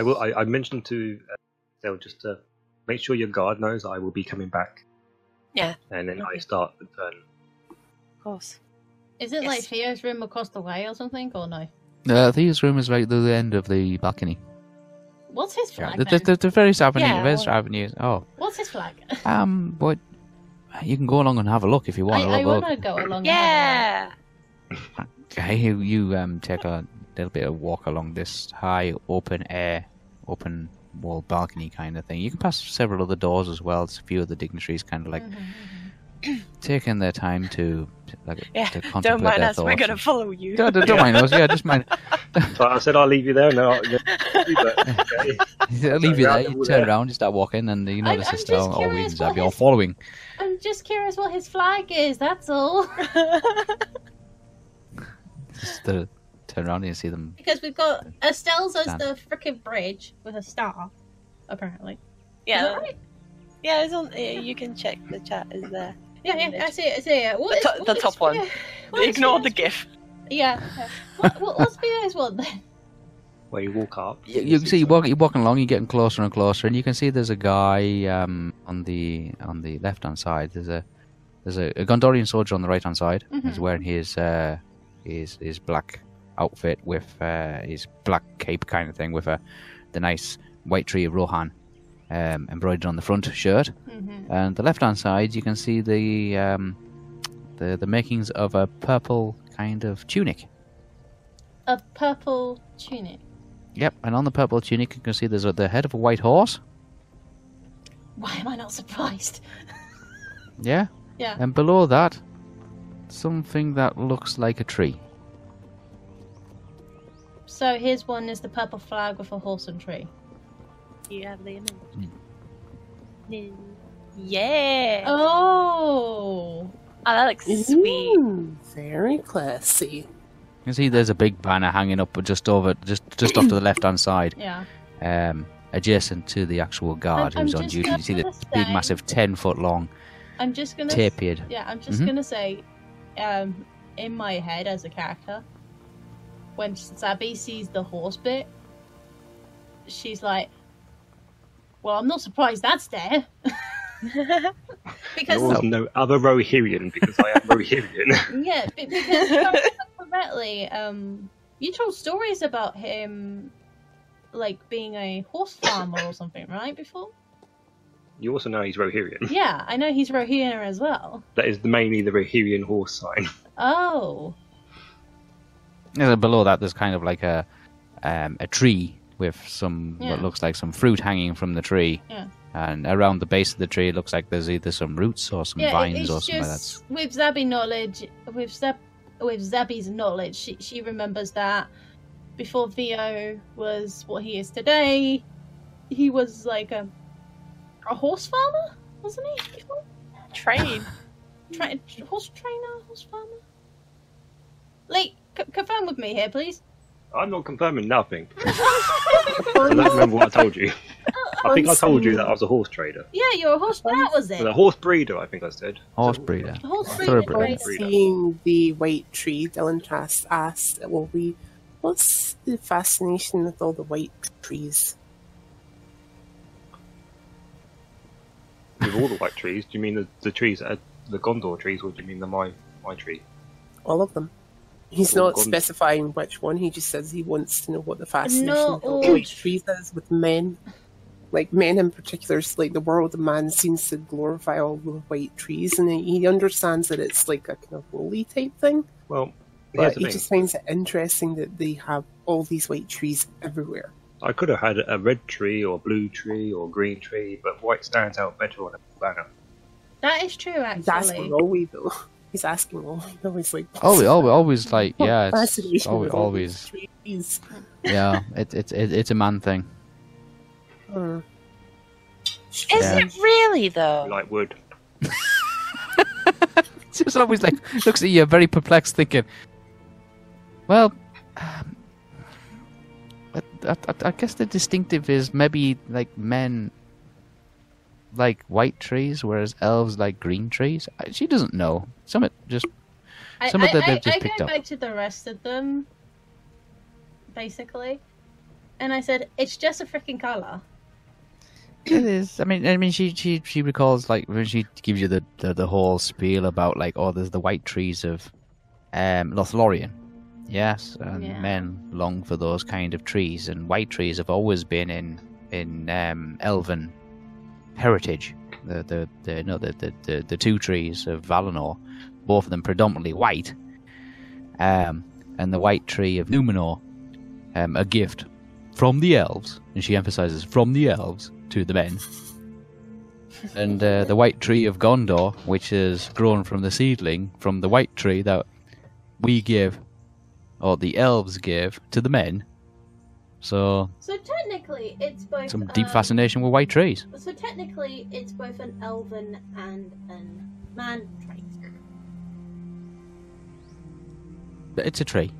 I will. I, I mentioned to uh, Estelle just to make sure your guard knows I will be coming back, Yeah, and then I start the turn. of course. Is it Yes. like Theo's room across the way or something, or no? Uh, Theo's room is right at the end of the balcony. What's his Yeah, flag? the, then? the, the, the various avenue, Yeah, various well- avenues. Oh, What's his flag? um, but you can go along and have a look if you want. I, a I look. want to go along. and have Yeah. Okay, you, you um take a little bit of walk along this high open air, open wall balcony kind of thing. You can pass several other doors as well. There's a few of the dignitaries kind of like mm-hmm, mm-hmm. taking their time to like Yeah, to Don't mind their us, we're gonna follow you. Don't, don't, don't mind us. Yeah, just mind. So I said I'll leave you there. No, okay. I'll leave you there. You turn around, you start walking, and you I'm- notice I'm it's just all, all curious have. You're following. I'm just curious what his flag is. That's all. Just to turn around and you see them. because we've got Estelle's as the freaking bridge with a star, apparently. Yeah, right? yeah. It's on. Yeah, you can check the chat. Is there? Yeah, yeah, I see it. I see it. What The is- to- what the is- top one. yeah, what is Ignore the GIF. Yeah. yeah. What, what, what's Theo's one then? Where you walk up. You, you can see you walk, you're walking along, you're getting closer and closer, and you can see there's a guy um, on the on the left hand side. There's a there's a, a Gondorian soldier on the right hand side. He's Mhm. wearing his uh, his his black outfit with uh, his black cape kind of thing with a the nice white tree of Rohan um, embroidered on the front shirt. Mm-hmm. And the left hand side, you can see the um, the the makings of a purple kind of tunic. A purple tunic. Yep, and on the purple tunic, you can see there's a, the head of a white horse. Why am I not surprised? Yeah, Yeah. and below that, something that looks like a tree. So his one is the purple flag with a horse and tree. You have the image. Mm. Yeah. Oh. Oh, that looks sweet. Ooh, very classy. You can see there's a big banner hanging up just over, just just off to the left hand side, Yeah. um, adjacent to the actual guard I'm who's on duty. You see the gonna big, massive, ten foot long I'm just gonna. tapered. Yeah, I'm just Mhm. gonna say, um, in my head as a character, when Zabby sees the horse bit, she's like, "Well, I'm not surprised that's there." because There was no other Rohirrian because I am Rohirrian. yeah, because if I correctly, um, you told stories about him, like being a horse farmer or something, right? Before. you also know he's Rohirrian. Yeah, I know he's Rohirrim as well. That is mainly the Rohirrian horse sign. Oh. Yeah, below that, there's kind of like a um, a tree with some Yeah. what looks like some fruit hanging from the tree. Yeah. And around the base of the tree, it looks like there's either some roots or some Yeah, vines it's or something like that. with Zabby knowledge, with Zab, with Zabby's knowledge, she she remembers that before Theo was what he is today, he was like a a horse farmer, wasn't he? Before? Train. Tra- horse trainer, horse farmer. Like, c- confirm with me here, please. I'm not confirming nothing. I don't remember what I told you. Oh, I think I told you that I was a horse trader. Yeah, you're a horse. That was it. Well, a horse breeder, I think I said. Horse breeder. Horse Thoroughbred. breeder. Breeder. Seeing the white tree, Dylan Trask asked, "Well, we, what's the fascination with all the white trees?" With all the white trees, do you mean the, the trees that are the Gondor trees, or do you mean the my my tree? All of them. He's not gone. specifying which one. He just says he wants to know what the fascination Not with oh. white trees is with men. Like men in particular, it's like the world of man seems to glorify all the white trees, and he he understands that it's like a kind of holy type thing. Well, But he thing. just finds it interesting that they have all these white trees everywhere. I could have had a red tree, or blue tree, or green tree, but white stands out better on a banner. That is true, He's asking actually. Though. He's asking Ollie though. He's like, Always, always, always like, yeah, it's always, always, trees? yeah, it, it, it, it's a man thing. Hmm. Is Yeah. it really though? Like wood. It's just always like looks at you, very perplexed, thinking, "Well, um, I, I, I- I guess the distinctive is maybe like men like white trees, whereas elves like green trees." She doesn't know. Some it just I, Some of I, them I, they've just I picked go up. back to the rest of them, basically, and I said it's just a freaking color. it is. I mean, I mean, she she she recalls like when she gives you the the, the whole spiel about like, oh, there's the white trees of um, Lothlorien. Yes, and Yeah. men long for those kind of trees, and white trees have always been in in um, elven heritage. The the the no the, the the the two trees of Valinor, both of them predominantly white, um, and the white tree of Numenor, um, a gift from the elves, and she emphasizes from the elves to the men. And uh, the white tree of Gondor, which is grown from the seedling from the white tree that we give, or the elves give, to the men. So, So technically, it's both. some deep um, fascination with white trees. So technically, it's both an elven and an man trait. But it's a tree.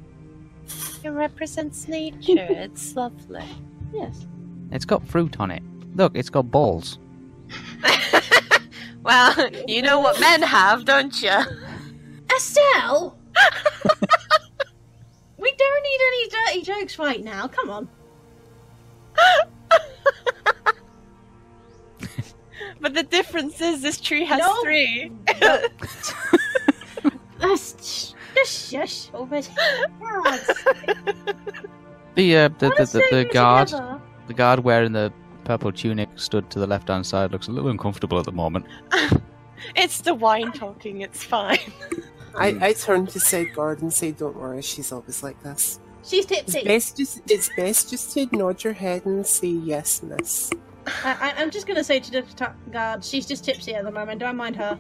It represents nature. it's lovely. Yes. It's got fruit on it. Look, it's got balls. well, you know what men have, don't you? Estelle. we don't need any dirty jokes right now. Come on. But the difference is this tree has No. three. Let's just shush already. The uh, the, What the, the, the guard together. the guard wearing the purple tunic stood to the left hand side looks a little uncomfortable at the moment. it's the wine talking. It's fine. I, mm. I turned to said guard and say, "Don't worry, she's always like this." She's tipsy. It's tipsy. best just it's best just to nod your head and say yes, miss. I, I, I'm just gonna say to the t- guard, she's just tipsy at the moment. Don't mind her.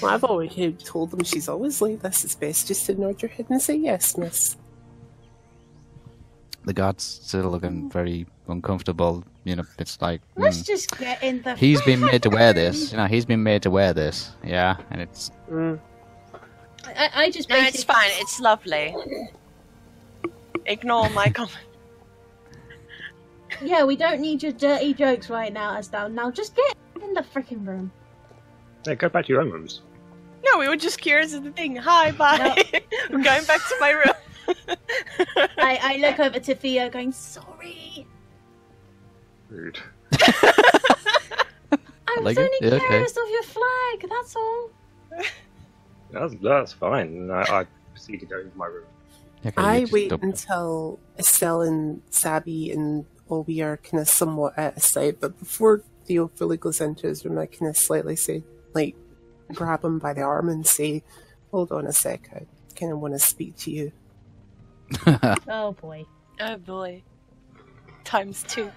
Well, I've already told them she's always like this. It's best just to nod your head and say yes, miss. The guard's still looking very uncomfortable. You know, it's like Let's hmm, just get in the. he's been made to wear this. You know, he's been made to wear this. Yeah, and it's Mm. I, I just. No, it's fine. It's lovely. Ignore my comment. Yeah, we don't need your dirty jokes right now, Estelle. Now just get in the freaking room. Yeah, go back to your own rooms. No, we were just curious of the thing. Hi, bye. I'm going back to my room. I, I look over to Theo, going, "Sorry, Rude. I was Like it? only Yeah, okay. curious of your flag. That's all." That's, that's fine. I, I proceed to go into my room. okay, I wait don't- until Estelle and Sabby and Olby are kind of somewhat at a side, but before Theo fully goes into his room, I kind of slightly say, like, grab him by the arm and say, "Hold on a sec, I kind of want to speak to you." Oh boy. oh boy. Times two.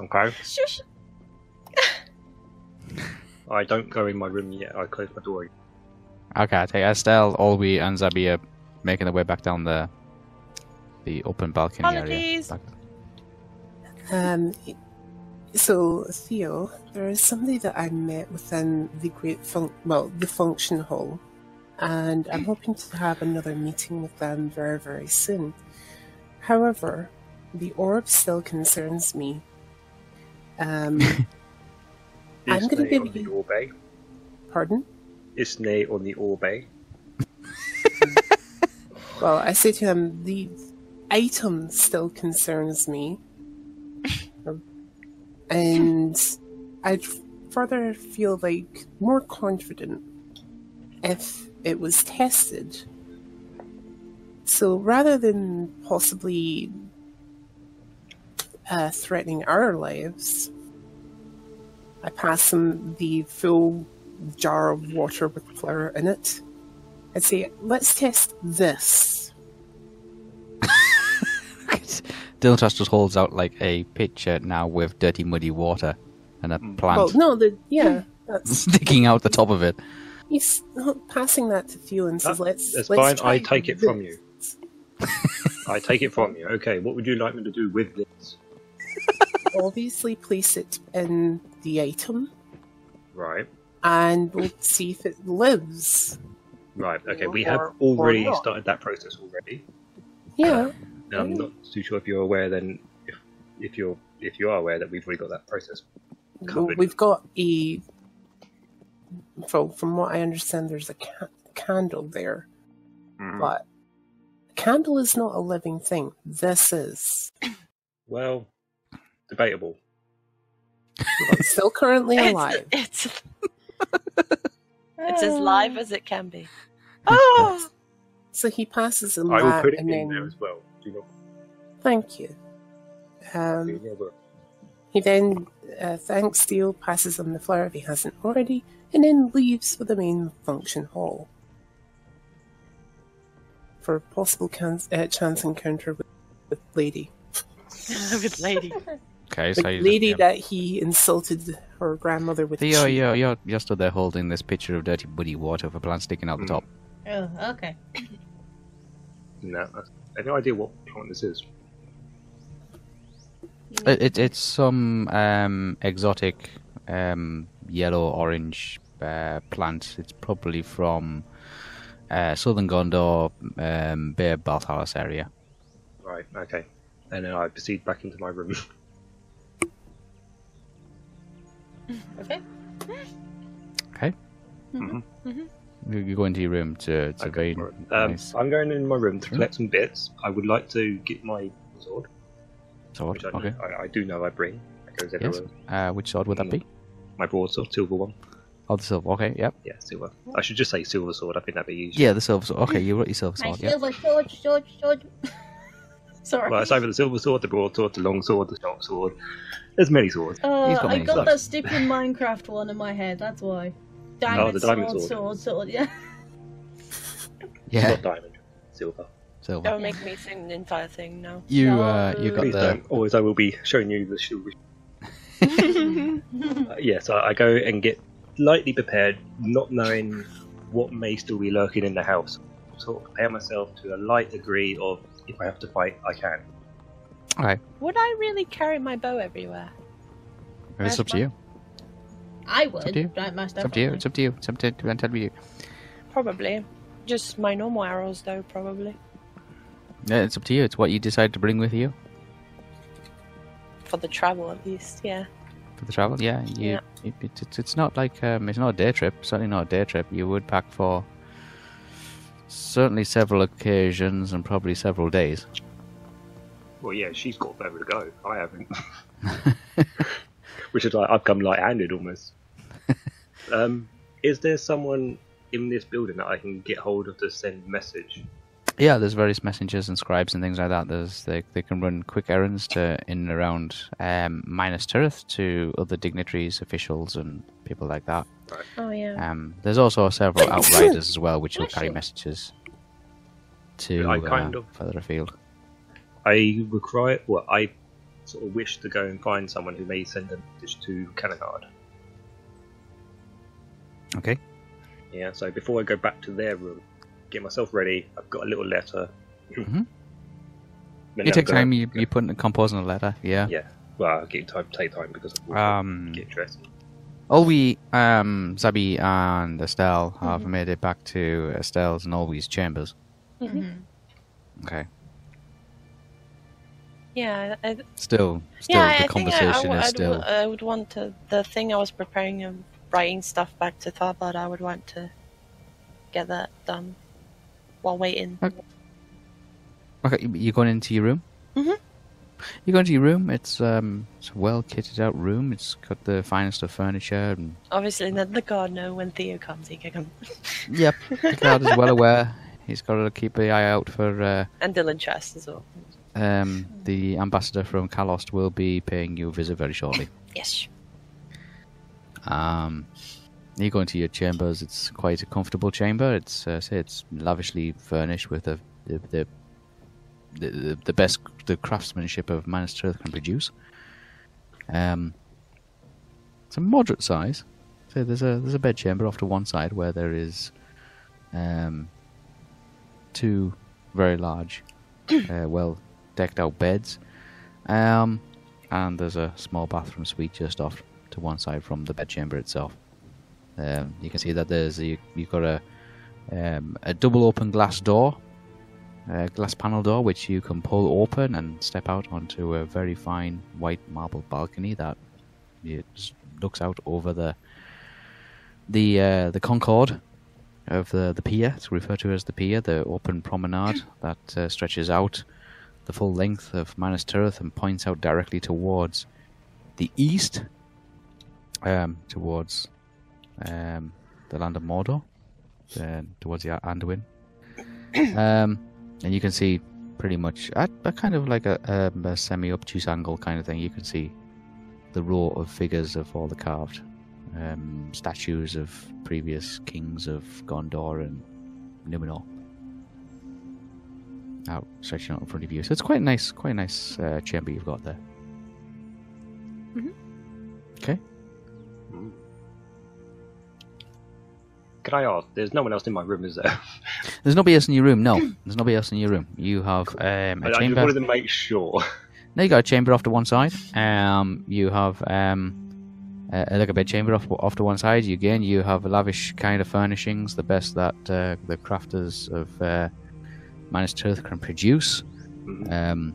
Okay. Shush. I don't go in my room yet. I close my door. Okay, I take Estelle, Olby, and Zabi are making their way back down the the open balcony area. Apologies. Back- Um, so Theo, there is somebody that I met within the Great Fun- well, the Function Hall, and I'm hoping to have another meeting with them very, very soon. However, the orb still concerns me. Um, I'm gonna Isnay give on the you- Orbe. pardon? Isnay on the Orbe. Well, I say to him, the item still concerns me. and I'd further feel like more confident if it was tested. So rather than possibly uh, threatening our lives, I pass him the full jar of water with flour in it. I'd say, let's test this. Diltras just holds out like a pitcher now with dirty, muddy water and a plant Well, no, the yeah, that's sticking out the top of it. he's passing that to Theo and says, "Let's That's let's fine. try I take it from you. I take it from you. Okay, what would you like me to do with this? Obviously, place it in the item, Right. and we'll see if it lives. Right. Okay. We Or- have or already not. started that process already. Yeah, Now, I'm not too sure if you're aware. Then, if if you're if you are aware that we've already got that process. well, Covered. we've got a. Well, from what I understand, there's a ca- candle there, Mhm. but a candle is not a living thing. This is Well, debatable. It's still currently alive. It's, it's it's as live as it can be. Oh, So he passes him I will that, put it and in then there as well. Do not thank you. Um, your work. He then uh, thanks Steele, passes him the flower if he hasn't already, and then leaves for the main function hall for a possible can- uh, chance encounter with, with Lady. with lady. Okay, The so you lady just, that he insulted her grandmother with. Theo, cheese. you're, you're, you're stood there holding this pitcher of dirty, muddy water with a plant sticking out the Mm. top. Oh, okay. No, I have no idea what plant this is. It, it, it's some um, exotic um, yellow orange uh, plant. It's probably from uh, southern Gondor, um, Bay of area. Right. Okay. And then I proceed back into my room. Okay. Okay, Mhm. you, you go into your room to, to Okay, very right. um, nice I'm going in my room to collect some bits. I would like to get my sword, sword. which I, Okay, I, I do know I bring. It goes yes. Uh, which sword would that be? My broadsword, silver one. Oh, the silver. Okay, yep. Yeah, silver. I should just say silver sword. I think that'd be easier. Yeah, the silver sword. Okay, you wrote your silver My sword. Yeah. silver sword, sword, sword. Sorry. Well, it's either the silver sword, the broadsword, the long sword, the short sword. There's many swords. Uh, He's got I many got swords. that stupid Minecraft one in my head. That's why. Diamond, Oh, the diamond sword, sword. sword, sword. Yeah. Yeah, Not diamond, silver. silver. Don't make me sing the entire thing now. You No. uh, you got Please the don't. Always, I will be showing you the silver. Uh, yes, I, I go and get lightly prepared, not knowing what may still be lurking in the house. Sort of prepare myself to a light degree of if I have to fight, I can. okay. Would I really carry my bow everywhere? It's up to you. I up to would. you. Right, most It's up to you. It's up to you. It's up to it's up to you. Probably. Just my normal arrows, though, probably. Yeah, it's up to you. It's what you decide to bring with you For the travel, at least, yeah. for the travel. Yeah, you. Yeah. It, it, it's it's not like um, it's not a day trip. Certainly not a day trip. You would pack for certainly several occasions and probably several days. Well, yeah, she's got further to go. I haven't. Which is like I've come light-handed almost. um, is there someone in this building that I can get hold of to send message? Yeah, there's various messengers and scribes and things like that. There's they they can run quick errands to in and around um, Minas Tirith to other dignitaries, officials, and people like that. Oh, yeah. Um, there's also several outriders as well, which will carry messages to I kind uh, of- further afield. I require. Well, I sort of wish to go and find someone who may send a message to Canonard. Okay. Yeah, so before I go back to their room, get myself ready. I've got a little letter. Mhm. Then You take time. You you put in composing a letter. Yeah. Yeah. Well, I'll get time take time because of Um. get dressed. Olwe, um, Zabi, and Estelle have made it back to Estelle's and Olwe's chambers. Mhm. Okay. Yeah, I, Still, still, yeah, the I think I, I, conversation w- is I'd still. w- I would want to. The thing I was preparing of writing stuff back to Tharbad, I would want to get that done while waiting. Okay, you- you're going into your room. Mhm. You go into your room. It's um, it's a well kitted out room. It's got the finest of furniture. And Obviously, let the guard know when Theo comes. He can come. yep, the guard is well aware. He's got to keep an eye out for uh, and Dylan Chest as well. um, the ambassador from Kalost. Will be paying you a visit very shortly. Yes. Um, you go into your chambers. It's quite a comfortable chamber. It's uh, say it's lavishly furnished with the the, the the, the best the craftsmanship of Minas Tirith can produce. Um, it's a moderate size. So there's a there's a bed chamber off to one side where there is um, two very large, uh, well decked out beds, um, and there's a small bathroom suite just off to one side from the bedchamber itself. Um, you can see that there's a, you've got a um, a double open glass door, a glass panel door which you can pull open and step out onto a very fine white marble balcony that looks out over the the uh, the concord of the the pier. It's referred to as the pier, the open promenade that uh, stretches out the full length of Minas Tirith and points out directly towards the east um, towards um, the land of Mordor, uh, towards the Anduin. um, and you can see pretty much at a kind of like a, um, a semi-obtuse angle kind of thing. You can see the row of figures of all the carved um, statues of previous kings of Gondor and Numenor. Out stretching out in front of you, so it's quite nice, quite nice uh, chamber you've got there. Okay. Can I ask? There's no one else in my room, is there? There's nobody else in your room. No, there's nobody else in your room. You have um, I, a I just wanted to make sure. No, you got a chamber off to one side. Um, you have um, uh, like a bed chamber off off to one side. You again, you have lavish kind of furnishings, the best that uh, the crafters of uh, Minas can produce. Mhm. Um,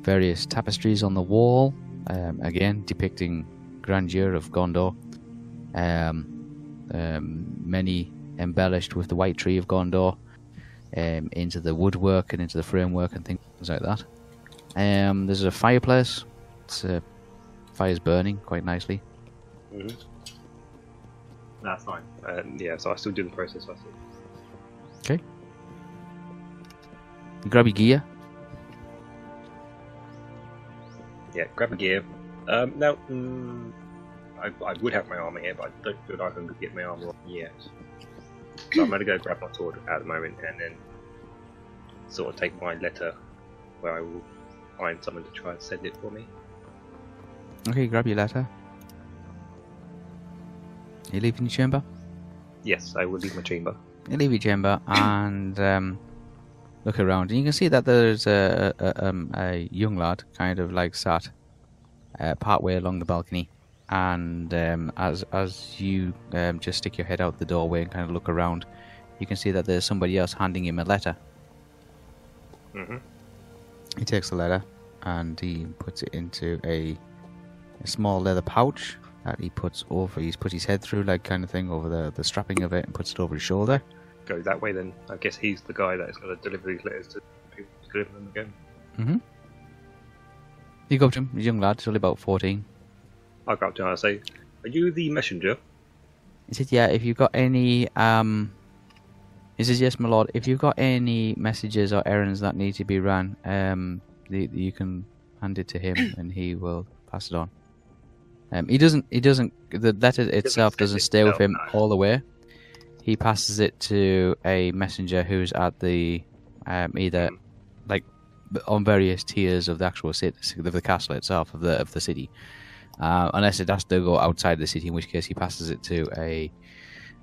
various tapestries on the wall, um, again depicting grandeur of Gondor. Um, um, many embellished with the white tree of Gondor um, into the woodwork and into the framework and things like that. Um, there's a fireplace. It's uh, fire's burning quite nicely. Mhm. That's fine. Um, yeah, so I still do the process. I still. You grab your gear. Yeah, grab a gear. Um, now, mm, I, I would have my armor here, but I don't feel like I can get my armor on yet. So I'm gonna go grab my sword at the moment and then sort of take my letter where I will find someone to try and send it for me. Okay, grab your letter. You leaving your chamber? Yes, I will leave my chamber. You leave your chamber and um, look around, and you can see that there's a, a, um, a young lad, kind of like sat uh, partway along the balcony. And um, as as you um, just stick your head out the doorway and kind of look around, you can see that there's somebody else handing him a letter. hmm He takes the letter and he puts it into a, a small leather pouch that he puts over. He's put his head through, like kind of thing, over the, the strapping of it, and puts it over his shoulder. Go that way then. I guess he's the guy that's going to deliver these letters to people to deliver them again. You go up to him, he's a young lad, he's only about fourteen. I go up to him and I say, Are you the messenger? He said, "Yeah, if you've got any, um, he says, yes, my lord. If you've got any messages or errands that need to be run, um, the, you can hand it to him, and he will pass it on. Um, he doesn't. He doesn't. The letter itself doesn't it stay with himself, him no. all the way. He passes it to a messenger who's at the um, either Mhm. like on various tiers of the actual city, of the castle itself of the of the city. Uh, unless it has to go outside the city, in which case he passes it to a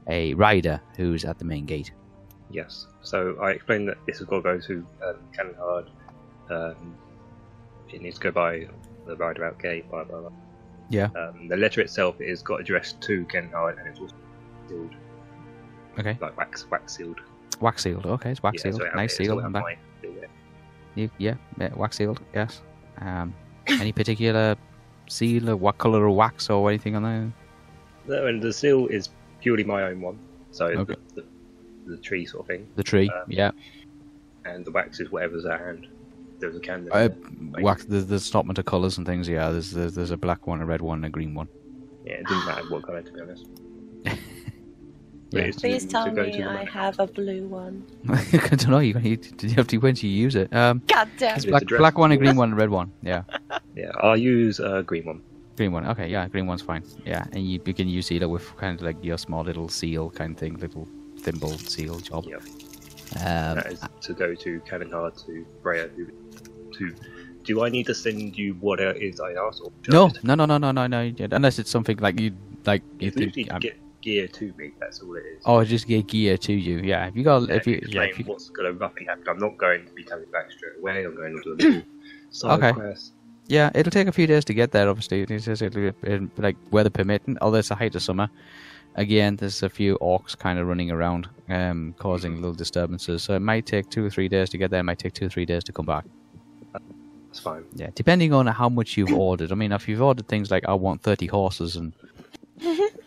a rider who's at the main gate. Yes. So I explained that this has got to go to um, Cannon Hard. Um, it needs to go by the rider out gate, blah blah blah. Yeah. Um, the letter itself is got addressed to Kenhard and it's also sealed, Okay. like wax wax sealed. Wax sealed. Okay, it's wax Yeah, sealed. so nice it's seal. all on back. Yeah. You, yeah, yeah, wax sealed. Yes. Um, any particular seal or what color of wax or anything on there? No, and the seal is purely my own one. So Okay. the, the, the tree sort of thing, The tree. Um, yeah. and the wax is whatever's at hand. There's a candle. Uh, there. wax. There's the assortment of colors and things. Yeah. There's, there's there's a black one, a red one, a green one. Yeah, it doesn't matter what colour to be honest. But Yeah. Please tell me I have a blue one. I don't know. You, you, you have to when you use it. Um, God damn it's it. black, black one, a green one, a red one. Yeah. Yeah, I'll use a green one. Green one. Okay, yeah, green one's fine. Yeah, and you, you can use seal with kind of like your small little seal kind of thing, little thimble seal job. Yep. Um, that is to go to Canonhard to Freya. Who, to do I need to send you what it is I asked? Or no, no, no, no, no, no, no. Unless it's something like you like you It's think. literally um, get gear to me. That's all it is. oh, just get gear to you. Yeah, if you got Yeah, if you yeah, if you, what's going to roughly happen. I'm not going to be coming back straight away. I'm going to do a side Okay. quest. yeah, it'll take a few days to get there. Obviously, it's just like weather permitting. Although it's the height of summer, again, there's a few orcs kind of running around, um, causing little disturbances. So it might take two or three days to get there. It might take two or three days to come back. That's fine. Yeah, depending on how much you've ordered. I mean, if you've ordered things like I want thirty horses and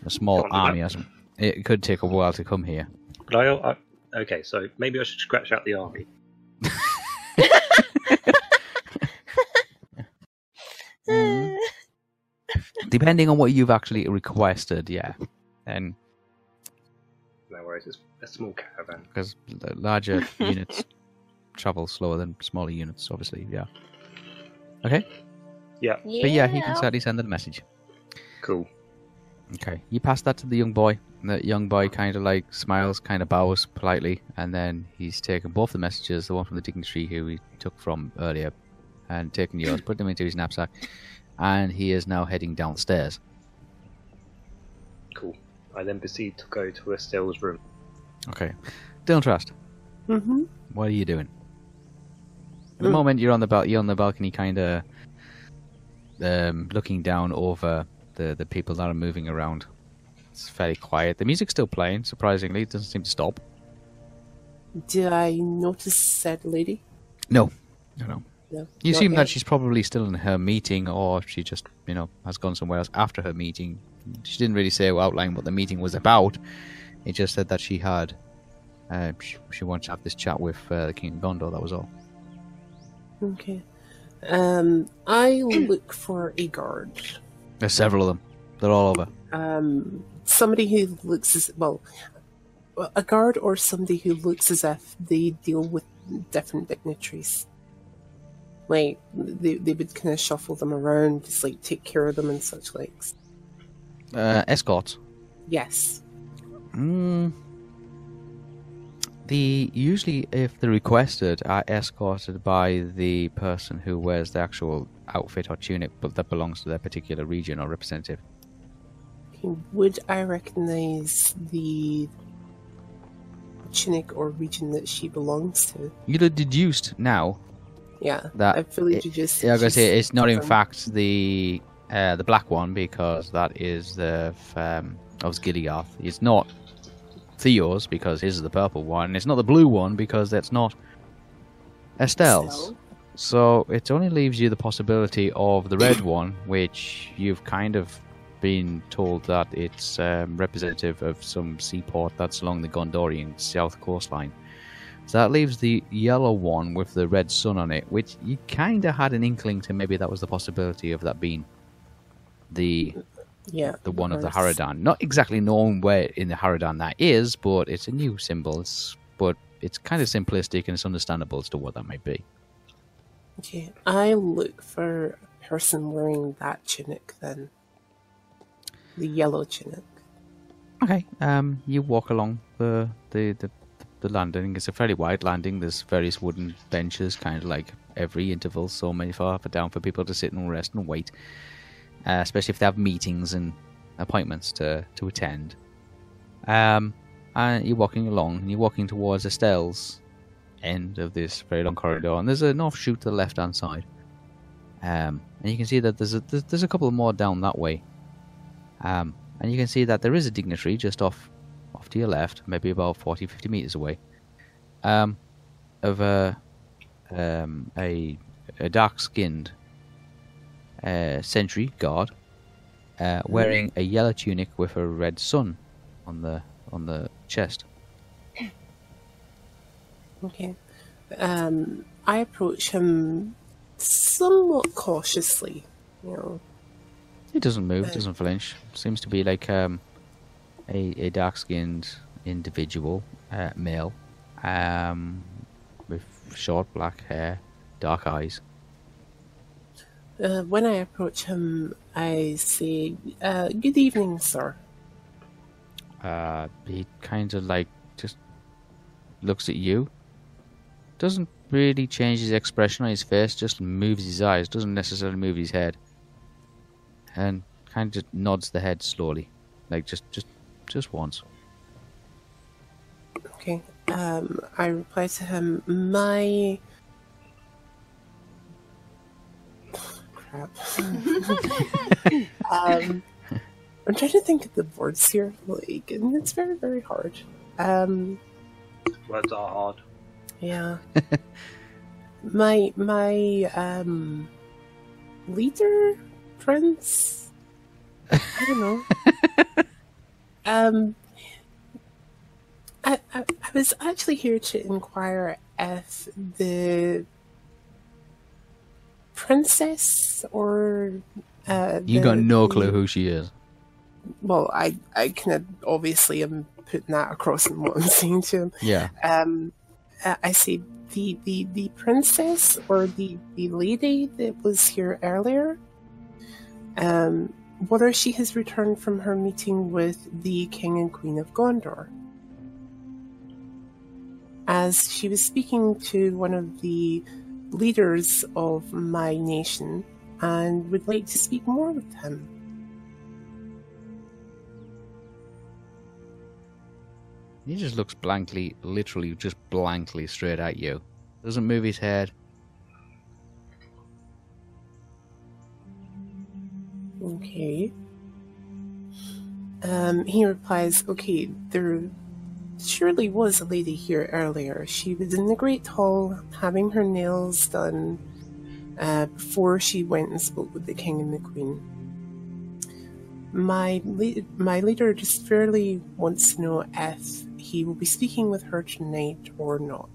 a small Can't do that. army, or something, it could take a while to come here. But I, I okay, so maybe I should scratch out the army. Mm. Depending on what you've actually requested, yeah, and No worries, it's a small caravan. because the larger units travel slower than smaller units, obviously, yeah. Okay, Yeah, but yeah, he can certainly send the message. cool. Okay, you pass that to the young boy. and The young boy kind of like smiles, kind of bows politely, and then he's taken both the messages, the one from the dignitary who he took from earlier, and taken yours, put them into his knapsack, and he is now heading downstairs. Cool. I then proceed to go to Estelle's room. Okay, Dylan Trust, Mm-hmm. what are you doing? At the Mm. moment, you're on the bal- you're on the balcony, kind of um, looking down over the the people that are moving around. It's fairly quiet. The music's still playing. Surprisingly, it doesn't seem to stop. Did I notice said lady? No, no, no. No. You assume that she's probably still in her meeting, or she just, you know, has gone somewhere else after her meeting. She didn't really say or outline what the meeting was about. It just said that she had, uh, she, she wanted to have this chat with uh, the King of Gondor. That was all. Okay. Um, I will look for a guard. There's several of them. They're all over. Um, somebody who looks as well, a guard or somebody who looks as if they deal with different dignitaries. Like they they would kind of shuffle them around, just like take care of them and such likes. Uh, escorts. Yes. Mm. The usually, if they're requested, are escorted by the person who wears the actual outfit or tunic, but that belongs to their particular region or representative. Would I recognize the tunic or region that she belongs to? You'd have deduced now Yeah, that I fully it- deduced. Yeah, I was say it's not in fact the uh, the black one because that is the um, of Gilliath. It's not Theo's because his is the purple one. and It's not the blue one because that's not Estelle's. Estelle. So it only leaves you the possibility of the red one, which you've kind of been told that it's um, representative of some seaport that's along the Gondorian south coastline. So that leaves the yellow one with the red sun on it, which you kind of had an inkling to maybe that was the possibility of that being the Yeah, the one of the. Haradan. Not exactly knowing where in the Haradan that is, but it's a new symbol. It's, but it's kind of simplistic and it's understandable as to what that might be. Okay, I look for a person wearing that tunic then. The yellow tunic. Okay. Um, you walk along the the the, the landing. It's a fairly wide landing. There's various wooden benches, kind of like every interval, so many far up and down for people to sit and rest and wait. Uh, especially if they have meetings and appointments to to attend. Um, and you're walking along, and you're walking towards Estelle's end of this very long corridor, and there's an offshoot to the left hand side. Um, and you can see that there's a there's, there's a couple more down that way. Um, and you can see that there is a dignitary just off off to your left, maybe about 40, 50 meters away, um, of a um, a, a dark skinned uh, sentry guard uh, wearing a yellow tunic with a red sun on the on the chest. Okay. Um, I approach him somewhat cautiously. You know, He doesn't move, Uh, doesn't flinch. Seems to be like um, a, a dark skinned individual, uh, male, um, with short black hair, dark eyes. Uh, when I approach him, I say, uh, "Good evening, sir." Uh, he kind of like just looks at you. Doesn't really change his expression on his face, just moves his eyes, doesn't necessarily move his head. And kind of just nods the head slowly. Like just just just once. Okay. Um, I reply to him, "My." Crap. um, I'm trying to think of the words here, like, and it's very, very hard. Um, Words are hard. Yeah. my my um leader prince I don't know. um I, I I was actually here to inquire if the princess or uh You got no clue who she is. well I I kind of obviously am putting that across in what I'm saying to him Yeah. um, I see the, the the princess or the the lady that was here earlier. Um, whether she has returned from her meeting with the king and queen of Gondor, as she was speaking to one of the leaders of my nation, and would like to speak more with him. He just looks blankly, literally just blankly straight at you. Doesn't move his head. Okay. Um, he replies, Okay, there surely was a lady here earlier. She was in the Great Hall having her nails done uh, before she went and spoke with the King and the Queen. My, le- my leader just fairly wants to know if he will be speaking with her tonight or not.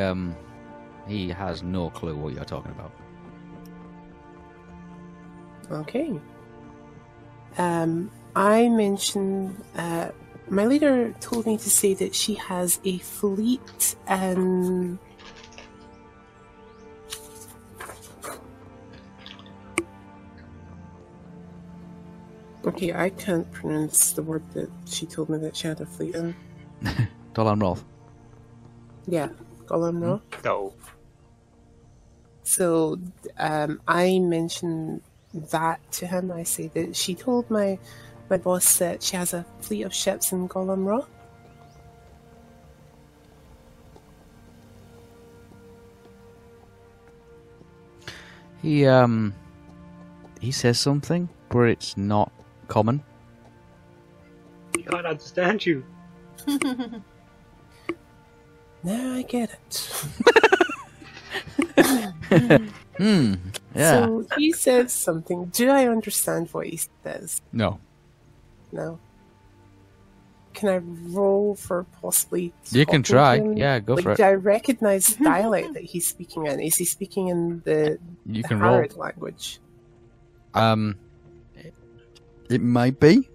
Um he has no clue what you're talking about. Okay. Um, I mentioned uh, my leader told me to say that she has a fleet and Okay, I can't pronounce the word that she told me that she had a fleet in. Dolan Rolf. Yeah, Gollum Rock. No. So um, I mentioned that to him. I say that she told my my boss that she has a fleet of ships in Gollum Rock. He um he says something, where it's not common. He can't understand you. Now I get it. Hmm. Yeah. So he says something. Do I understand what he says? no. No. Can I roll for possibly? You can try. him? Yeah, go like, for it. Do I recognize the dialect that he's speaking in? Is he speaking in the, You the can roll. Harad language? Um it might be.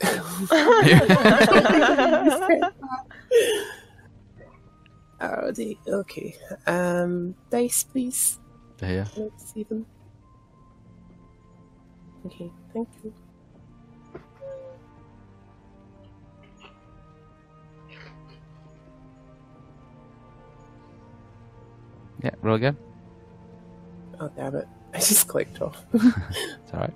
Oh, the okay. Um, dice, please. Yeah. Let's see them. Okay, thank you. Yeah, roll again. Oh damn it! I just clicked off. It's alright.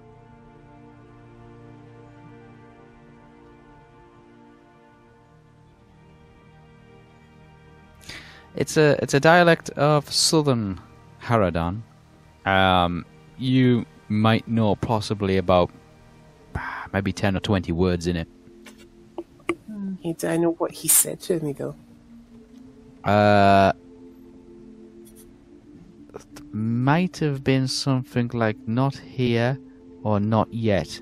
It's a it's a dialect of southern Haradan. Um, you might know possibly about ah, maybe ten or twenty words in it. I know what he said to me though? Uh, might have been something like "not here" or "not yet."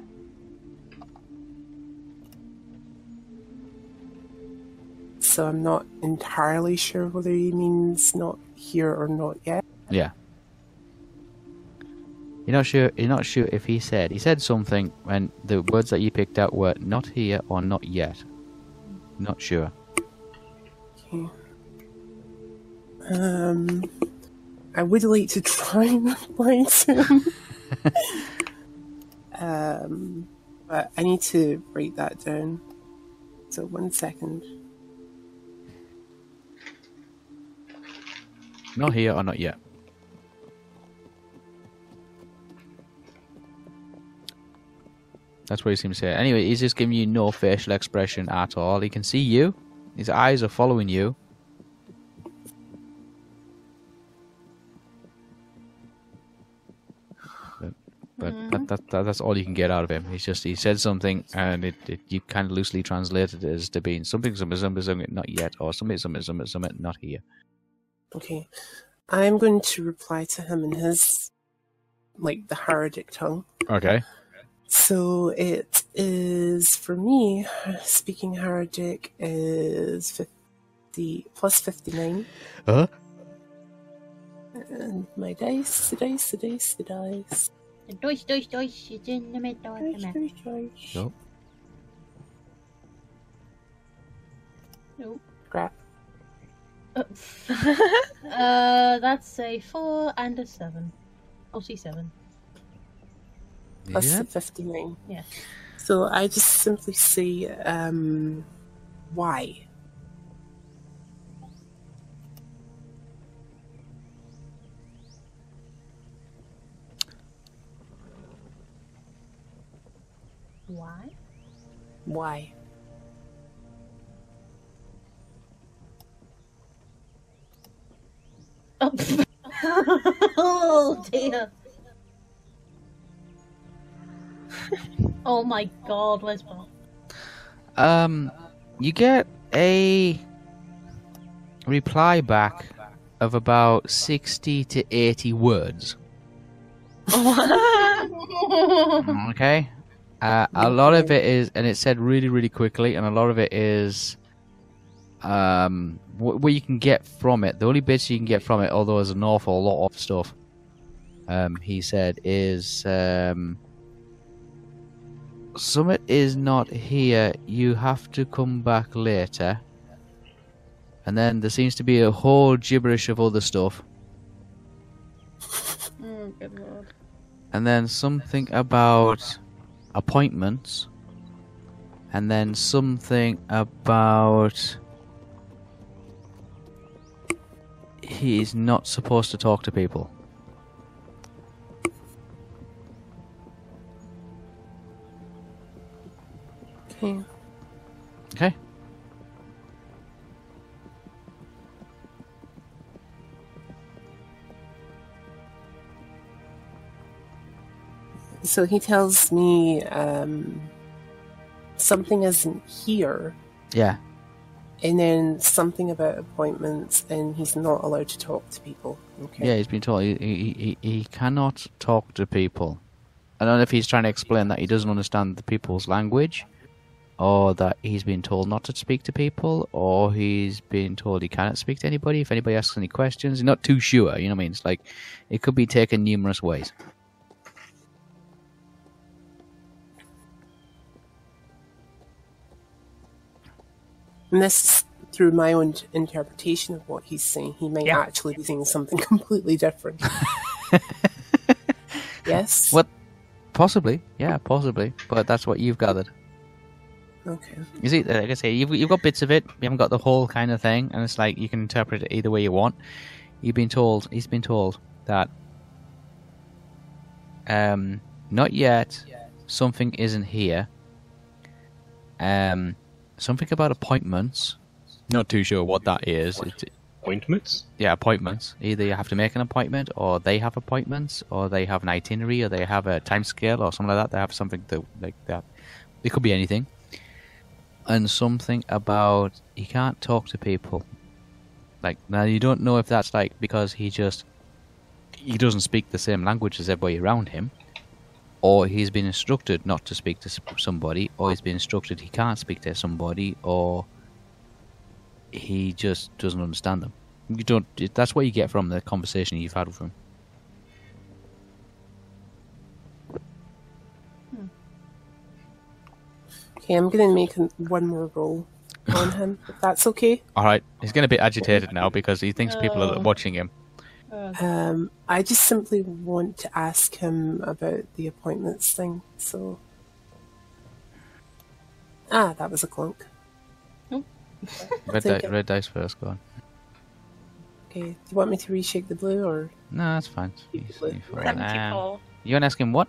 So I'm not entirely sure whether he means not here or not yet. Yeah. You're not sure. You're not sure if he said he said something, and the words that you picked out were "not here" or "not yet." Not sure. Okay. Um, I would like to try and to him. um, but I need to write that down. So one second. Not here or not yet. That's what he seems to say. Anyway, he's just giving you no facial expression at all. He can see you. His eyes are following you. But, but that, mm-hmm. that, that, that's all you can get out of him. He's just he said something, and it, it you kind of loosely translated it as to being something, something, something, something, not yet, or something, something, something, something, not here. Okay. I'm going to reply to him in his, like, the Haradic tongue. Okay. So it is, for me, speaking Haradic is 50, plus 59. Uh huh. And my dice, the dice, the dice, the dice. Dois, dois, dois. It's in the middle of the Dice, map. dice, dice. Nope. Nope. Crap. Uh, that's a four and a seven. Oh, see seven. Plus Yeah. the 59. Yeah. So I just simply say, um, why? Why? Why? Oh, dear. oh my god, where's Bob? Um, you get a reply back of about 60 to 80 words. Okay? Uh, a lot of it is, and it said really, really quickly, and a lot of it is um, what, what you can get from it. The only bits you can get from it, although there's an awful lot of stuff, um, he said, is um, Summit is not here. You have to come back later. And then there seems to be a whole gibberish of other stuff. Oh, good lord. and then something about appointments, and then something about he's not supposed to talk to people. Okay. Okay. So he tells me um, something isn't here, Yeah. And then something about appointments, and he's not allowed to talk to people. Okay. Yeah, he's been told he, he, he, he cannot talk to people. I don't know if he's trying to explain that he doesn't understand the people's language, or that he's been told not to speak to people, or he's been told he cannot speak to anybody. If anybody asks any questions, he's not too sure. You know what I mean? It's like it could be taken numerous ways. And this is through my own interpretation of what he's saying. He might Yeah. actually be saying something completely different. yes. What? Possibly, yeah, possibly. But that's what you've gathered. Okay. You see, like I say, you've you've got bits of it. You haven't got the whole kind of thing, and it's like you can interpret it either way you want. You've been told. He's been told that. Um, not yet. Something isn't here. Um, something about appointments. Not too sure what that is. Appointments? yeah, appointments. Either you have to make an appointment, or they have appointments, or they have an itinerary, or they have a time scale, or something like that. They have something that, like that. It could be anything. And something about he can't talk to people. Like now, you don't know if that's like because he just he doesn't speak the same language as everybody around him, or he's been instructed not to speak to somebody, or he's been instructed he can't speak to somebody, or he just doesn't understand them. You don't. That's what you get from the conversation you've had with him. Hmm. Okay, I'm gonna make one more roll on him, if that's okay. All right, he's going to be agitated now because he thinks people are Oh. watching him. Uh, Um, I just simply want to ask him about the appointments thing, so. Ah, that was a clunk. Nope. Red, Thank di- you. red dice first. Go on. Okay, do you want me to reshake the blue or? No, that's fine. He's- he's fine. You, Um, you want to ask him what?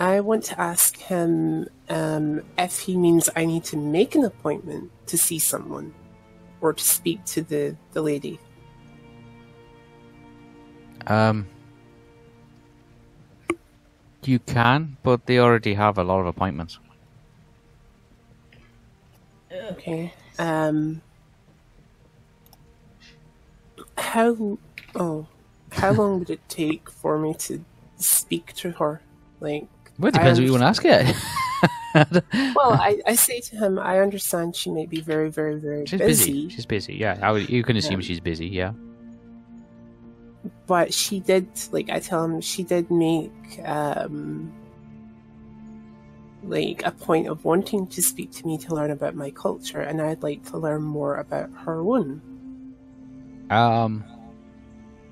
I want to ask him um, if he means I need to make an appointment to see someone or to speak to the, the lady. Um, you can, but they already have a lot of appointments. Okay. Um, how oh, how long would it take for me to speak to her? Like, Well, it depends what you want to ask it. well, I, I say to him, I understand she may be very, very, very she's busy, busy. She's busy. Yeah, I would, you can assume Yeah. she's busy. Yeah. But she did like I tell him she did make um like a point of wanting to speak to me to learn about my culture, and I'd like to learn more about her own. Um,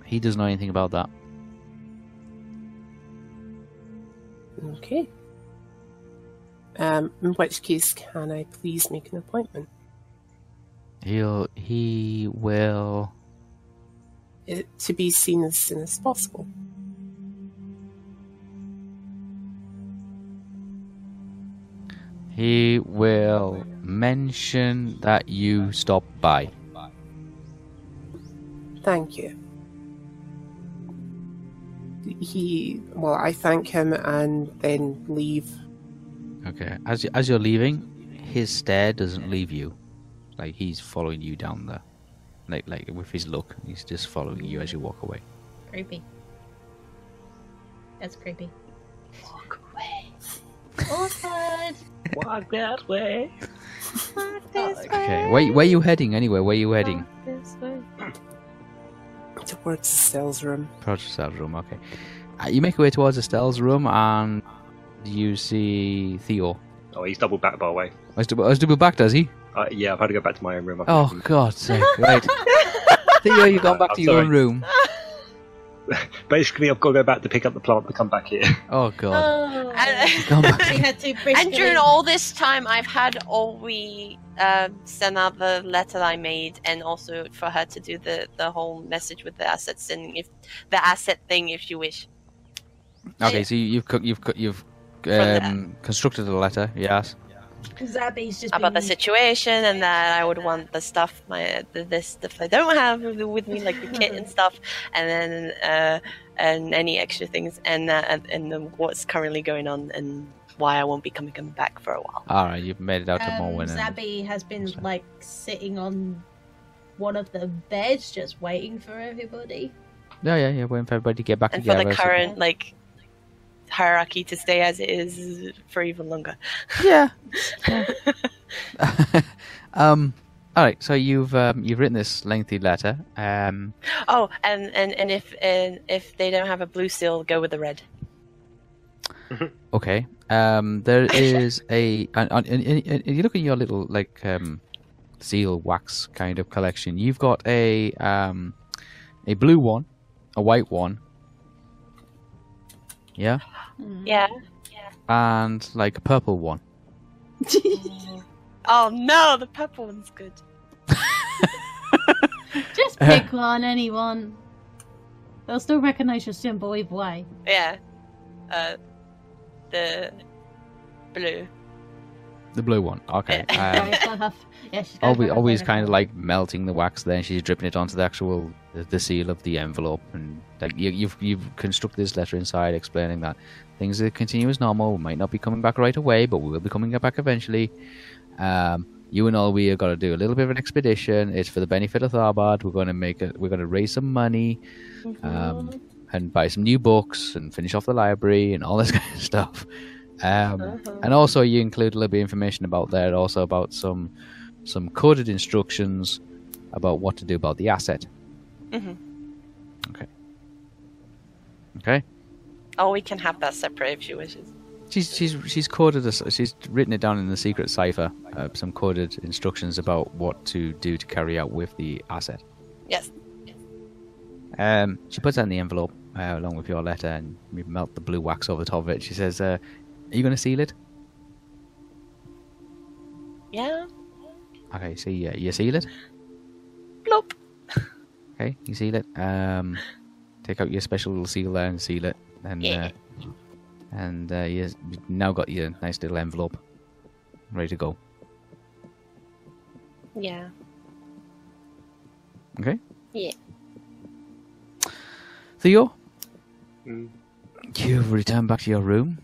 he doesn't know anything about that. Okay. Um, in which case, can I please make an appointment? He'll. He will. It, to be seen as soon as possible. He will mention that you stop by. Thank you. He, well, I thank him and then leave. Okay. As as you're leaving, his stare doesn't leave you. Like he's following you down there. Like like with his look, he's just following you as you walk away. creepy. That's creepy. Walk away. Awkward. Walk that way. Okay. Where where you heading anyway? Where are you heading? This way. towards Estelle's room. Towards Estelle's room. Okay. Uh, you make your way towards Estelle's room and you see Theo. Oh, he's double back by the way. Oh, he's double, oh, he's double back, does he? Uh, yeah, I've had to go back to my own room. I Oh think. God's sake! Right. Theo, you've gone back I'm to your own room. Basically, I've got to go back to pick up the plant to come back here. Oh God. Oh. And, Gone back. we had to and during all this time, I've had Olwe uh, send out the letter I made, and also for her to do the, the whole message with the assets and if the asset thing, if you wish. Okay, so you- you've co- you've co- you've the- um, constructed a letter. Yes. Zabby's just about the situation and that I would want the stuff my the, this stuff I don't have with, with me like the kit and stuff and then uh, and any extra things and uh, and, and then what's currently going on and why I won't be coming coming back for a while. All right, you've made it out to um, Morwen. and- Zabby has been Sorry. like sitting on one of the beds, just waiting for everybody. Yeah, yeah, yeah. Waiting for everybody to get back And for together. the so- current like hierarchy to stay as it is for even longer. Yeah. um. All right. So you've um, you've written this lengthy letter. Um. Oh, and and and if and if they don't have a blue seal, go with the red. Okay. Um. There is a. And, and, and, and you look at your little like um, seal wax kind of collection. You've got a um, a blue one, a white one. Yeah. Yeah. Yeah. And like a purple one. Oh no, the purple one's good. Just pick one, anyone. They'll still recognize your symbol either way. Yeah. Uh, the blue. The blue one. Okay. Um, Yeah, she's got her- yeah, she's got always, always kind of like melting the wax. Then she's dripping it onto the actual the, the seal of the envelope, and like you, you've you've constructed this letter inside explaining that things will continue as normal. We might not be coming back right away, but we will be coming back eventually. Um, you and Olwe are going to do a little bit of an expedition. It's for the benefit of Tharbad. We're going to make it. We're going to raise some money, um, and buy some new books and finish off the library and all this kind of stuff. Um, and also, you include a little bit of information about there, also about some some coded instructions about what to do about the asset. Mhm. Okay. Okay. Oh, we can have that separate if she wishes. She's she's she's coded us. She's written it down in the secret cipher. Uh, some coded instructions about what to do to carry out with the asset. Yes. Um, she puts that in the envelope uh, along with your letter, and we melt the blue wax over the top of it. She says, uh, "Are you going to seal it?" Yeah. Okay, so yeah, you seal it. Plop. Okay, you seal it. Um, take out your special little seal there and seal it, and Yeah. uh, and uh, you- you've now got your nice little envelope ready to go. Yeah. Okay. Yeah. Theo, Mm. you've returned back to your room.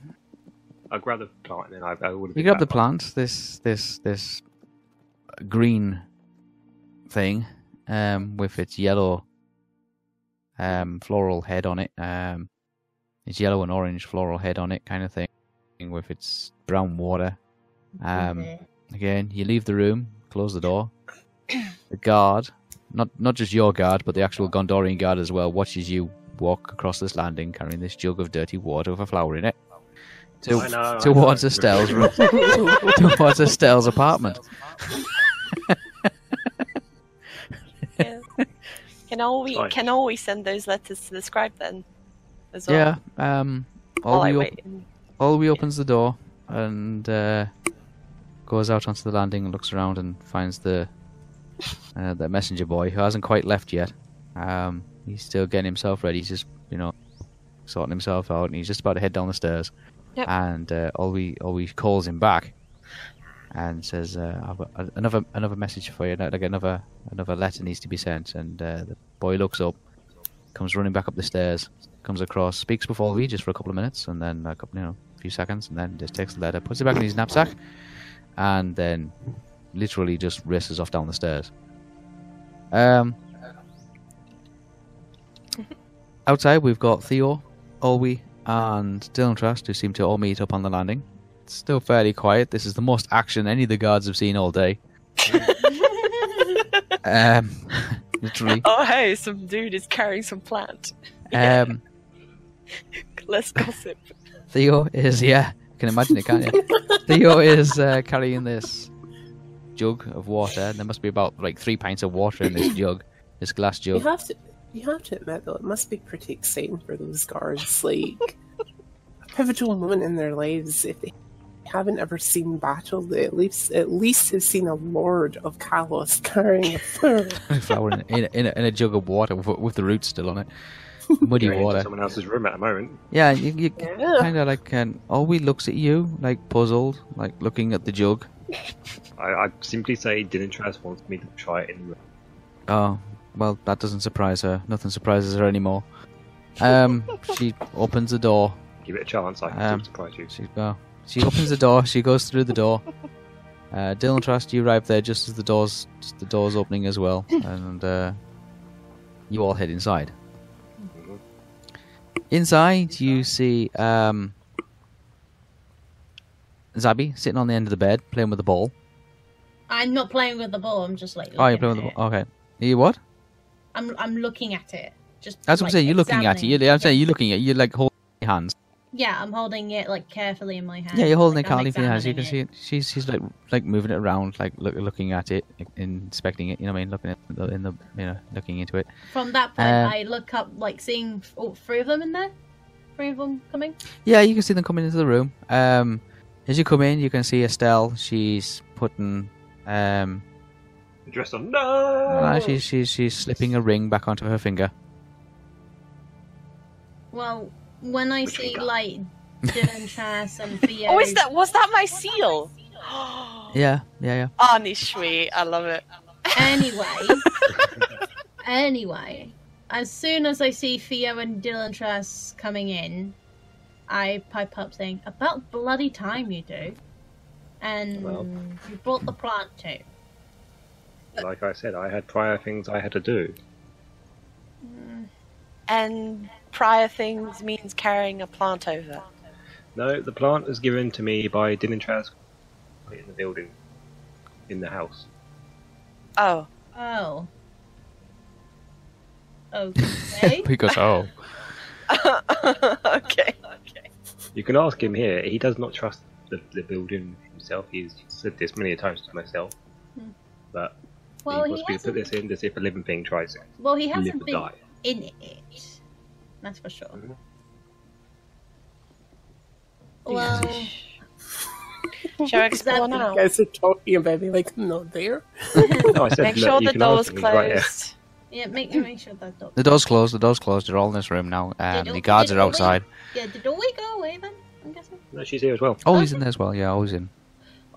I grab the plant and then I, I would. You grab the plant, this this this green thing, um, with its yellow um floral head on it, um, its yellow and orange floral head on it, kind of thing, with its brown water. Um, again, you leave the room, close the door. The guard, not not just your guard, but the actual Gondorian guard as well, watches you walk across this landing carrying this jug of dirty water with a flower in it. To, I know, towards know. Estelle's room, towards Estelle's apartment. yeah. Can Olwe Fine. can Olwe send those letters to the scribe then? As well. Yeah. Um. While I op- wait. Olwe opens the door and uh, goes out onto the landing and looks around and finds the uh, the messenger boy who hasn't quite left yet. Um. He's still getting himself ready. He's just you know sorting himself out, and he's just about to head down the stairs. Yep. And uh, Olwe Olwe calls him back and says, uh, "I've got another another message for you. Like another another letter needs to be sent." And uh, the boy looks up, comes running back up the stairs, comes across, speaks with Olwe just for a couple of minutes, and then a couple, you know, a few seconds, and then just takes the letter, puts it back in his knapsack, and then literally just races off down the stairs. Um, outside we've got Theo, Olwe, and Dylan Trust, who seem to all meet up on the landing. It's still fairly quiet. This is the most action any of the guards have seen all day. um, literally. Oh hey, some dude is carrying some plant. Um, Let's gossip. Theo is, yeah, you can imagine it, can't you? Theo is uh, carrying this jug of water, and there must be about like three pints of water in this jug, this glass jug. You have to, you have to admit though, it must be pretty exciting for those guards. Like a pivotal moment in their lives. If they haven't ever seen battle, they at least at least have seen a lord of Kalos carrying a flower. flower in, in, in, a, in a jug of water with, with the roots still on it. Muddy You're water. someone else's room at the moment. Yeah, you, you Yeah. kind of like, um, Olwe looks at you, like puzzled, like looking at the jug. I, I simply say Dylan Trask wants me to try it anyway. Oh, well, that doesn't surprise her. Nothing surprises her anymore. Um, she opens the door. Give it a chance. I can Um, surprise you. She, well, she opens the door. She goes through the door. Uh, Dylan Trust, you arrive there just as the doors, just the doors opening as well, and uh, you all head inside. Mhm. Inside, you see um, Zabi sitting on the end of the bed playing with the ball. I'm not playing with the ball. I'm just like. Oh, you're playing with the ball. Okay. You what? It. I'm I'm looking at it. Just. That's what I'm saying. You're looking at it. You're, I'm saying you're looking at. it. You're like holding your hands. Yeah, I'm holding it like carefully in my hand. Yeah, you're holding like, it I'm in your hands. You can see it. She's she's like like moving it around, like look, looking at it, inspecting it. You know what I mean? Looking at the, in the you know looking into it. From that point, Uh, I look up, like seeing all three of them in there. Three of them coming. Yeah, you can see them coming into the room. Um, as you come in, you can see Estelle. She's putting um, Dressed on no. uh, she's she's she's slipping a ring back onto her finger. Well, when I Which see got. like Dylan Trass and Theo. Oh, is that was that my seal? Yeah, yeah, yeah. Oh, sweet. I love it. Anyway, anyway, as soon as I see Theo and Dylan Trass coming in, I pipe up saying, "About bloody time you do," and Well. you brought the plant too. Like I said, I had prior things I had to do. And prior things means carrying a plant over. No, the plant was given to me by Dylan Traz in the building, in the house. Oh, Oh. Okay. Because oh, okay. Okay. You can ask him here. He does not trust the, the building himself. He's said this many times to myself. Hmm. But well, he he wants to put this in as if a living thing tries to Well, he live hasn't or been die. in it. That's for sure. Mhm. Well, Shall I explore now? You guys are talking about me like I'm not there. No, I said, Make sure the door's him, he's right closed. yeah, make make sure that door. the door's closed. The door's closed. They're all in this room now. Um, the guards are it all outside. Yeah, did Doorway go away then? I'm guessing. No, she's here as well. Oh, he's in there as well. Yeah, always in.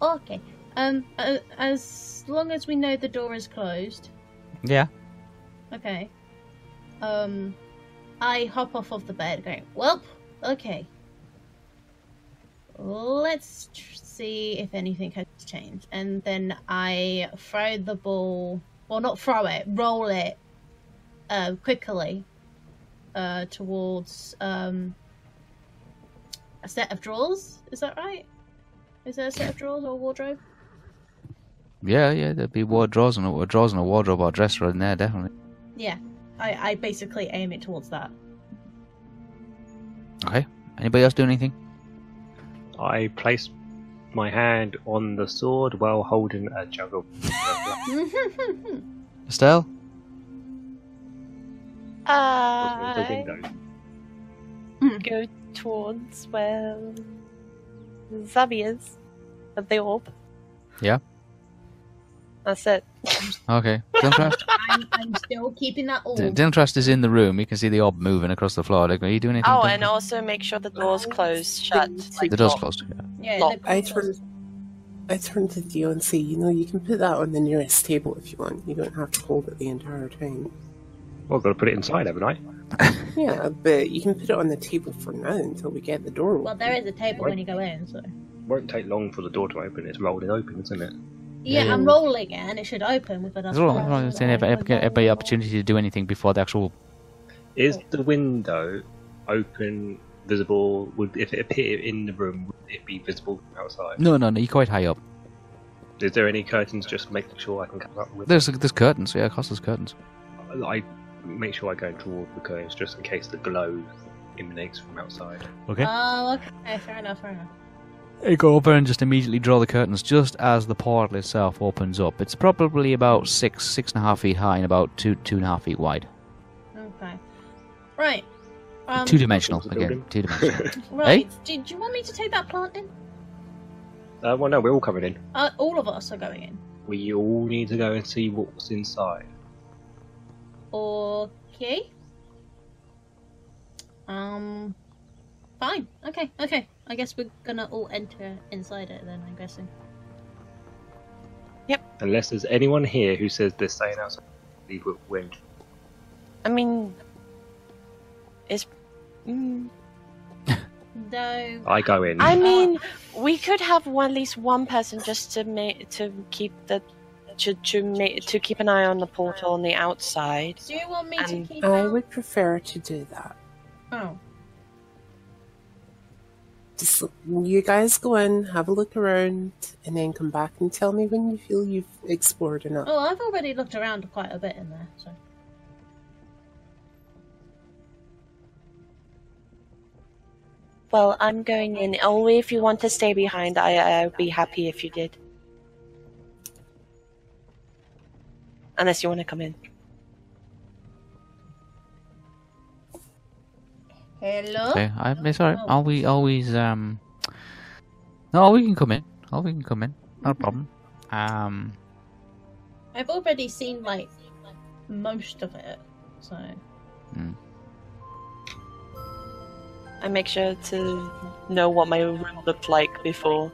Okay. Um, uh, as long as we know the door is closed. Yeah. Okay. Um, I hop off of the bed, going, "Well, okay. Let's tr- see if anything has changed." And then I throw the ball, well, not throw it, roll it, uh, quickly, uh, towards um a set of drawers. Is that right? Is there a set of drawers or wardrobe? Yeah, yeah. There'd be ward drawers and a, drawers and a wardrobe or dresser in there, definitely. Yeah, I, I basically aim it towards that. Okay. Anybody else do anything? I place my hand on the sword while holding a jug of. Estelle? Uh, the I window. Hmm. go towards where Zabi is. At the orb. Yeah. That's it. Okay. Dintrust? I'm, I'm still keeping that all. Dintrust is in the room. You can see the orb moving across the floor. Like, are you doing anything? Oh, Dintrust? and also make sure the door's oh, closed, shut. the door's closed. Yeah. Yeah, Lock. I turn, I turn to Theo and say, you know, you can put that on the nearest table if you want. You don't have to hold it the entire time. Well, I've got to put it inside, haven't I? Yeah, but you can put it on the table for now until we get the door. Well, there is a table when you go in, so. Won't take long for the door to open. It's rolling open, isn't it? Yeah, Yeah. I'm rolling it, and it should open with enough. As well, roll. I'm saying if every, every opportunity to do anything before the actual. Is the window open, visible? Would if it appeared in the room, would it be visible from outside? No, no, no. You're quite high up. Is there any curtains? Just making sure I can come up with. There's there's curtains. Yeah, of course there's curtains. I make sure I go toward the curtains just in case the glow emanates from outside. Okay. Oh, okay, fair enough, fair enough. You go over and just immediately draw the curtains just as the portal itself opens up. It's probably about six, six and a half feet high and about two, two and a half feet wide. Okay. Right. Um, two dimensional Towards again. Two dimensional. Right. Do, do you want me to take that plant in? Uh, well, no, we're all coming in. Uh, all of us are going in. We all need to go and see what's inside. Okay. Um. Fine. Okay. Okay. I guess we're gonna all enter inside it then. I'm guessing. Yep. Unless there's anyone here who says they're staying outside, leave with wind. I mean, it's. Mm, No. I go in. I mean, we could have one, at least one person just to make to keep the to to make to keep an eye on the portal on the outside. Do you want me to Um, keep? I out? would prefer to do that. Oh. Just you guys go in, have a look around, and then come back and tell me when you feel you've explored enough. Oh, I've already looked around quite a bit in there. So. Well, I'm going in. Only if you want to stay behind, I I would be happy if you did. Unless you want to come in. Hello. okay, I, it's alright. I'll we always um. No, we can come in. Oh, we can come in. No problem. Um. I've already seen like most of it, so. I make sure to know what my room looked like before